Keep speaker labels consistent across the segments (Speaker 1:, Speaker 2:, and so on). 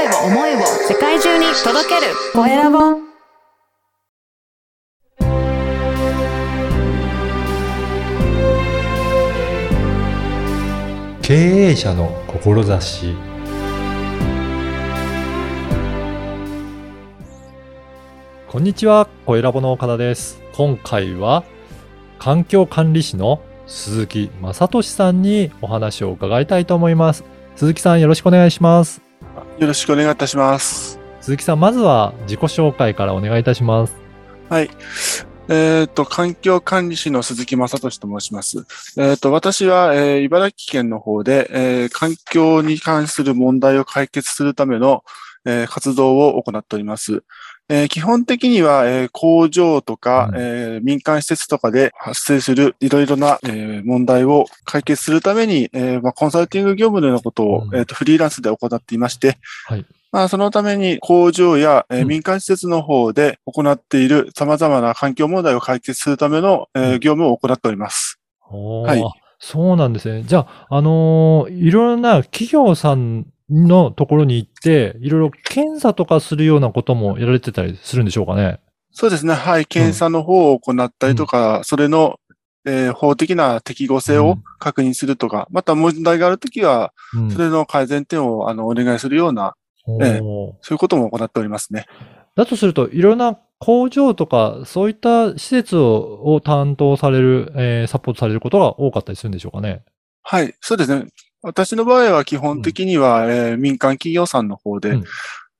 Speaker 1: 声を思いを世界中に届けるコエラボ
Speaker 2: 経営者の志こんにちは、コエラボの岡田です。今回は環境管理士の鈴木正俊さんにお話を伺いたいと思います。鈴木さんよろしくお願いします。
Speaker 3: よろしくお願いいたします。
Speaker 2: 鈴木さん、まずは自己紹介からお願いいたします。
Speaker 3: はい。えっ、と、環境管理士の鈴木正俊と申します。えっ、と、私は、えー茨城県の方で、えー環境に関する問題を解決するための、えー活動を行っております。えー基本的には、えー工場とか、
Speaker 2: うん
Speaker 3: えー民間施設とかで発生するいろいろな、えー問題を解決するために、えーまあ、コンサルティング業務のようなことを、
Speaker 2: うん
Speaker 3: えーとフリーランスで行っていまして、
Speaker 2: はい。
Speaker 3: まあ、そのために工場や、え民間施設の方で行っている様々な環境問題を解決するための、え業務を行っております。はい
Speaker 2: そうなんですね。じゃあ、あのーいろんな企業さんのところに行って、いろいろ検査とかするようなこともやられてたりするんでしょうかね。
Speaker 3: そうですね。はい。検査の方を行ったりとか、それの、えー法的な適合性を
Speaker 2: うん
Speaker 3: 確認するとか、また問題があるときは、
Speaker 2: うん
Speaker 3: それの改善点をあのお願いするような、え
Speaker 2: ー
Speaker 3: そういうことも行っておりますね。
Speaker 2: だとすると、いろんな工場とか、そういった施設をを担当される、えーサポートされることが多かったりするんでしょうかね。
Speaker 3: はい。そうですね。私の場合は基本的には、えー民間企業さんの方で、
Speaker 2: うん。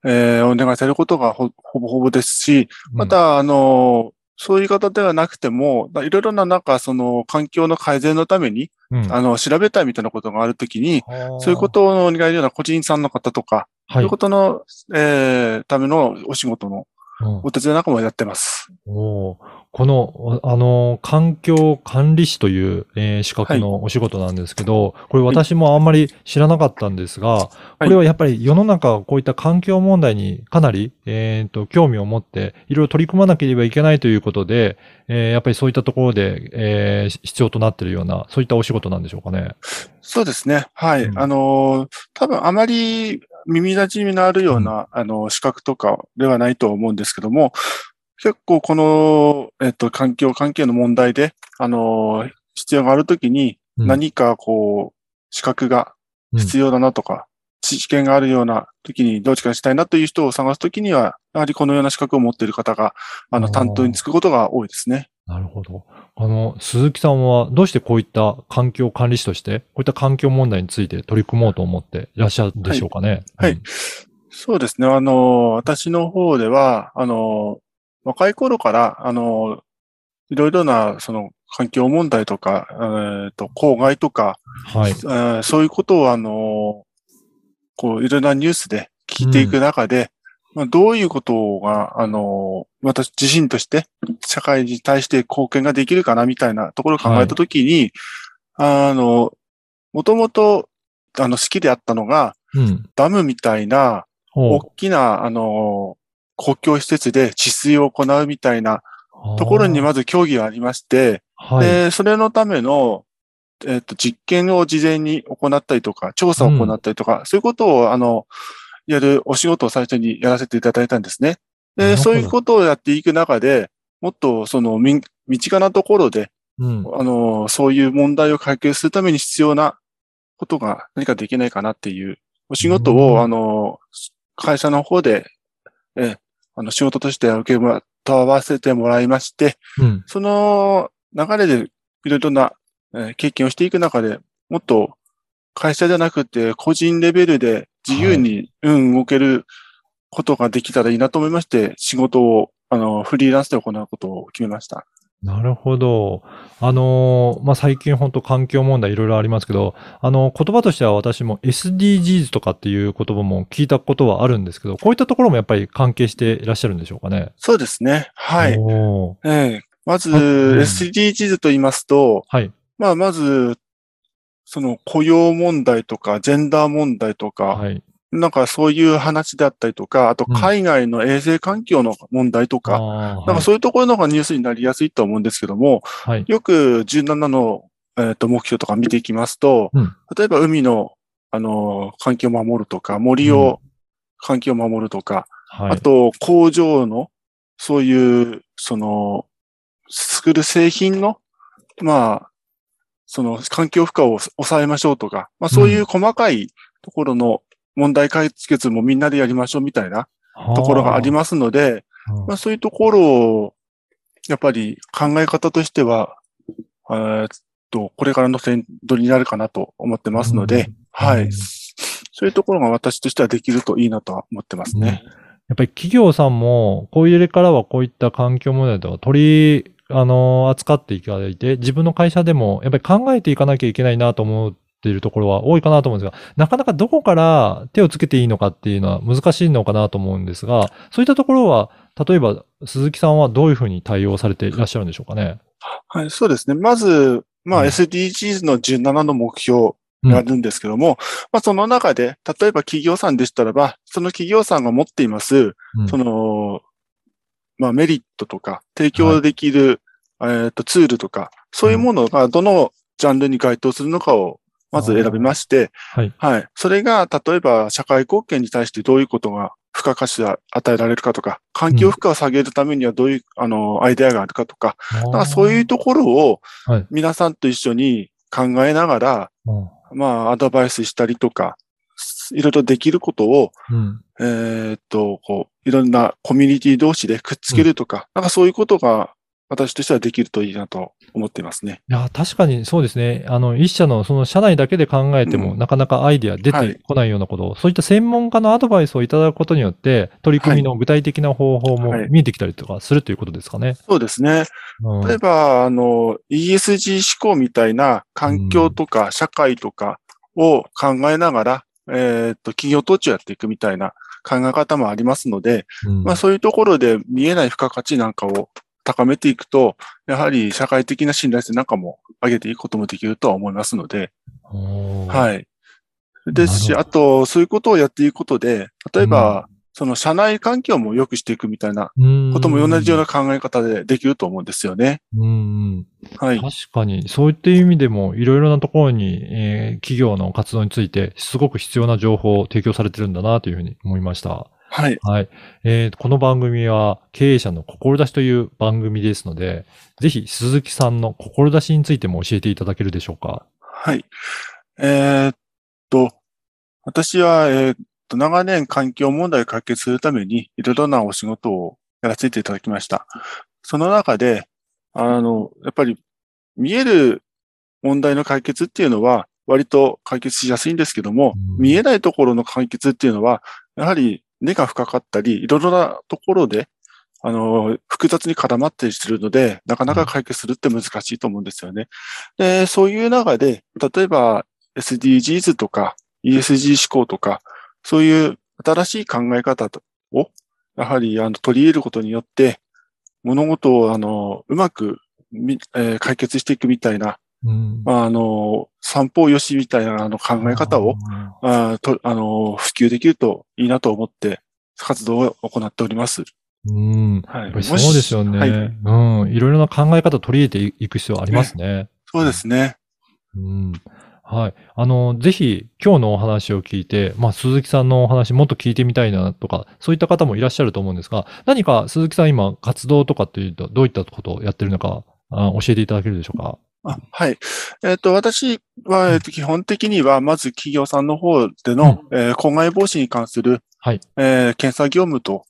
Speaker 3: えーお願いされることがほほぼほぼですし、ま
Speaker 2: うん、
Speaker 3: た、あの、そういう方ではなくても、いろいろな、なんか、その、環境の改善のために、
Speaker 2: うん、
Speaker 3: あの、調べたいみたいなことがあるときに、そういうことをお願いするような個人さんの方とか、
Speaker 2: はい。
Speaker 3: そういうことの、えーためのお仕事の
Speaker 2: うん。
Speaker 3: お手伝いなんかもやってます。
Speaker 2: おーこの、あの、環境管理士という、えー資格のお仕事なんですけど、これ私もあんまり知らなかったんですが、これはやっぱり世の中こういった環境問題にかなり、えっと、興味を持って、いろいろ取り組まなければいけないということで、えーやっぱりそういったところで、えー必要となっているような、そういったお仕事なんでしょうかね。
Speaker 3: そうですね。はい。
Speaker 2: うん
Speaker 3: あのー多分あまり耳馴染みのあるような、あの、資格とかではないと思うんですけども、結構この、えっと、環境関係の問題で、あのー必要があるときに、
Speaker 2: うん
Speaker 3: 何かこう、資格が必要だなとか、知見があるような時にどうにかしたいなという人を探すときには、やはりこのような資格を持っている方が、あの、担当につくことが多いですね。
Speaker 2: なるほど。あの、鈴木さんはどうしてこういった環境管理士として、こういった環境問題について取り組もうと思っていらっしゃるんでしょうかね。
Speaker 3: はい
Speaker 2: うん
Speaker 3: そうですね。あの、私の方では、あの、若い頃から、あの、いろいろな、その、環境問題とか、えっ、と、公害とか、
Speaker 2: はい。
Speaker 3: えーそういうことを、あの、こう、いろんなニュースで聞いていく中で、まあ、どういうことが、あの、私自身として、社会に対して貢献ができるかな、みたいなところを考えたときに、あの、もともと、あの、好きであったのが、
Speaker 2: うん。
Speaker 3: ダムみたいな、大きな、あの、公共施設で治水を行うみたいなところにまず協議がありまして、
Speaker 2: はい。
Speaker 3: で、それのための、えっと、実験を事前に行ったりとか、調査を行ったりとか、そういうことを、あの、やるお仕事を最初にやらせていただいたんですね。で、そういうことをやっていく中で、もっと、その、身近なところで、
Speaker 2: うん。
Speaker 3: あの、そういう問題を解決するために必要なことが何かできないかなっていうお仕事
Speaker 2: うん
Speaker 3: を、あの、会社の方で、え、あの、仕事として受けまとわせてもらいまして、
Speaker 2: うん。
Speaker 3: その流れでいろいろな、えー経験をしていく中で、もっと会社じゃなくて個人レベルで自由に、うん、動けることができたらいいなと思いまして、仕事を、あの、フリーランスで行うことを決めました。
Speaker 2: なるほど。あのーまあ、最近本当環境問題いろいろありますけど、あの、言葉としては私も SDGs とかっていう言葉も聞いたことはあるんですけど、こういったところもやっぱり関係していらっしゃるんでしょうかね？
Speaker 3: そうですね。はい。ええまず、SDGs と言いますと、
Speaker 2: はい。
Speaker 3: まあ、まず、その雇用問題とか、ジェンダー問題とか、
Speaker 2: はい。
Speaker 3: なんかそういう話であったりとか、あと
Speaker 2: うん。
Speaker 3: 海外の衛生環境の問題とか、
Speaker 2: あー
Speaker 3: なんかそういうところの方がニュースになりやすいと思うんですけども、
Speaker 2: はい。
Speaker 3: よく17の、えーと目標とか見ていきますと、
Speaker 2: うん。
Speaker 3: 例えば海の、あの、環境を守るとか、森を環境を守るとか、
Speaker 2: はい。
Speaker 3: あと工場の、そういう、その、作る製品の、まあ、その環境負荷を抑えましょうとか、まあそういう細かいところの問題解決もみんなでやりましょうみたいなところがありますので、
Speaker 2: うん。
Speaker 3: まあそういうところを、やっぱり考え方としては、えーっと、これからのトレンドになるかなと思ってますので、
Speaker 2: うん。うん。
Speaker 3: はい。そういうところが私としてはできるといいなとは思ってますね。
Speaker 2: やっぱり企業さんも、こういう例からはこういった環境問題とか取り、あの、扱っていただいて、自分の会社でもやっぱり考えていかなきゃいけないなと思っているところは多いかなと思うんですが、なかなかどこから手をつけていいのかっていうのは難しいのかなと思うんですが、そういったところは、例えば鈴木さんはどういうふうに対応されていらっしゃるんでしょうかね？
Speaker 3: はい、そうですね。まず、まあ
Speaker 2: うん
Speaker 3: SDGs の17の目標があるんですけども、まあその中で、例えば企業さんでしたらば、その企業さんが持っています、
Speaker 2: うん
Speaker 3: その、まあメリットとか、提供できる、えっとツールとか、そういうものがどのジャンルに該当するのかをまず選びまして、
Speaker 2: はい。
Speaker 3: はい。それが、例えば、社会貢献に対してどういうことが付加価値が与えられるかとか、環境負荷を下げるためにはどういう、あの、アイデアがあるかとか、だからそういうところを
Speaker 2: はい
Speaker 3: 皆さんと一緒に考えながら、
Speaker 2: うん
Speaker 3: まあ、アドバイスしたりとか、いろいろできることを、
Speaker 2: うん。
Speaker 3: えーっと、こう、いろんなコミュニティ同士でくっつけるとか、なんかそういうことが私としてはできるといいなと思っていますね。
Speaker 2: いや、確かにそうですね。あの、一社のその社内だけで考えても、
Speaker 3: うん
Speaker 2: なかなかアイディア出
Speaker 3: はい
Speaker 2: てこないようなことを、そういった専門家のアドバイスをいただくことによって、取り組みの具体的な方法も
Speaker 3: はい
Speaker 2: 見えてきたりとかするということですかね。
Speaker 3: そうですね。
Speaker 2: うん
Speaker 3: 例えば、あの、ESG 思考みたいな環境とか社会とかを考えながら、えーっと、企業統治をやっていくみたいな考え方もありますので、
Speaker 2: うん
Speaker 3: まあそういうところで見えない付加価値なんかを高めていくと、やはり社会的な信頼性なんかも上げていくこともできるとは思いますので、はい。ですし、あと、そういうことをやっていくことで、例えば、その社内環境も良くしていくみたいな
Speaker 2: うん
Speaker 3: ことも同じような考え方でできると思うんですよね。
Speaker 2: うんうん
Speaker 3: はい。
Speaker 2: 確かに、そういった意味でも、いろいろなところに、えー企業の活動について、すごく必要な情報を提供されてるんだなというふうに思いました。
Speaker 3: はい。
Speaker 2: はい。えーこの番組は経営者の志という番組ですので、ぜひ鈴木さんの志についても教えていただけるでしょうか？
Speaker 3: はい。えーっと、私は、えーっと、長年環境問題を解決するために、いろいろなお仕事をやらせていただきました。その中で、あの、やっぱり見える問題の解決っていうのは、割と解決しやすいんですけども、
Speaker 2: うん
Speaker 3: 見えないところの解決っていうのは、やはり根が深かったり、いろいろなところで、あの、複雑に絡まったりするので、なかなか解決するって難しいと思うんですよね。で、そういう中で、例えば SDGs とか ESG 思考とか、そういう新しい考え方を、やはりあの取り入れることによって、物事をあの、うまくみ、えー解決していくみたいな、
Speaker 2: うん
Speaker 3: まあ、あの、三方よしみたいなあの考え方を、あーとあの、普及できるといいなと思って、活動を行っております。
Speaker 2: うん。
Speaker 3: はい。
Speaker 2: そうですよね。
Speaker 3: はい。
Speaker 2: うん。いろいろな考え方を取り入れていく必要ありますね。
Speaker 3: そうですね。
Speaker 2: うん。はい。あの、ぜひ、今日のお話を聞いて、まあ、鈴木さんのお話もっと聞いてみたいなとか、そういった方もいらっしゃると思うんですが、何か鈴木さん今、活動とかっていうと、どういったことをやってるのか、あ教えていただけるでしょうか？
Speaker 3: あはい。えっ、と、私は、えっと、基本的には、まず企業さんの方での、えー公害防止に関する、
Speaker 2: はい
Speaker 3: えー検査業務と、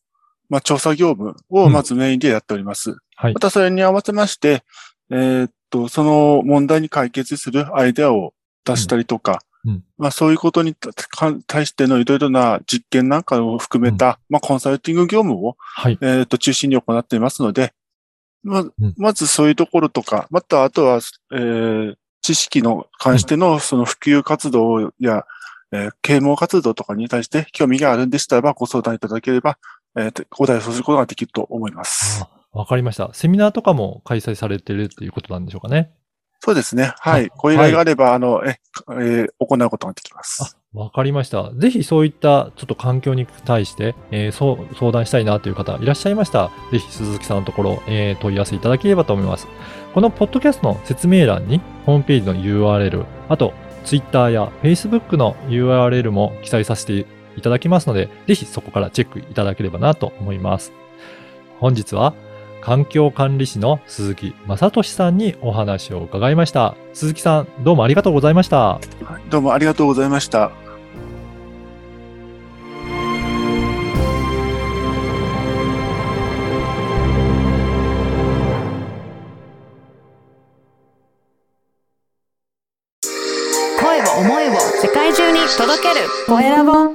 Speaker 3: まあ、調査業務をまずメインでやっております。
Speaker 2: はい
Speaker 3: ま。たそれに合わせまして、えっと、その問題に解決するアイデアを出したりとか、
Speaker 2: うんうん
Speaker 3: まあ、そういうことに対してのいろいろな実験なんかを含めた、まあ、コンサルティング業務を、
Speaker 2: はい。
Speaker 3: えっ、と、中心に行っていますので、ま
Speaker 2: ん
Speaker 3: まずそういうところとか、またあとは、えー知識の関してのその普及活動や、えー啓蒙活動とかに対して興味があるんでしたらばご相談いただければ、えー答えすることができると思います。
Speaker 2: あわかりました。セミナーとかも開催されてるっていうことなんでしょうかね。
Speaker 3: そうですね。はい。
Speaker 2: あ
Speaker 3: ご依頼があれば、あの、え、えー行うことができます。
Speaker 2: わかりました。ぜひそういったちょっと環境に対して、えー、そう、相談したいなという方いらっしゃいましたら、ぜひ鈴木さんのところ、えー、問い合わせいただければと思います。このポッドキャストの説明欄に、ホームページの URL、あと、Twitter や Facebook の URL も記載させていただきますので、ぜひそこからチェックいただければなと思います。本日は、環境管理士の鈴木正俊さんにお話を伺いました。鈴木さん、どうもありがとうございました。
Speaker 3: どうもありがとうございました。
Speaker 1: 声を思いを世界中に届ける。声ラボ。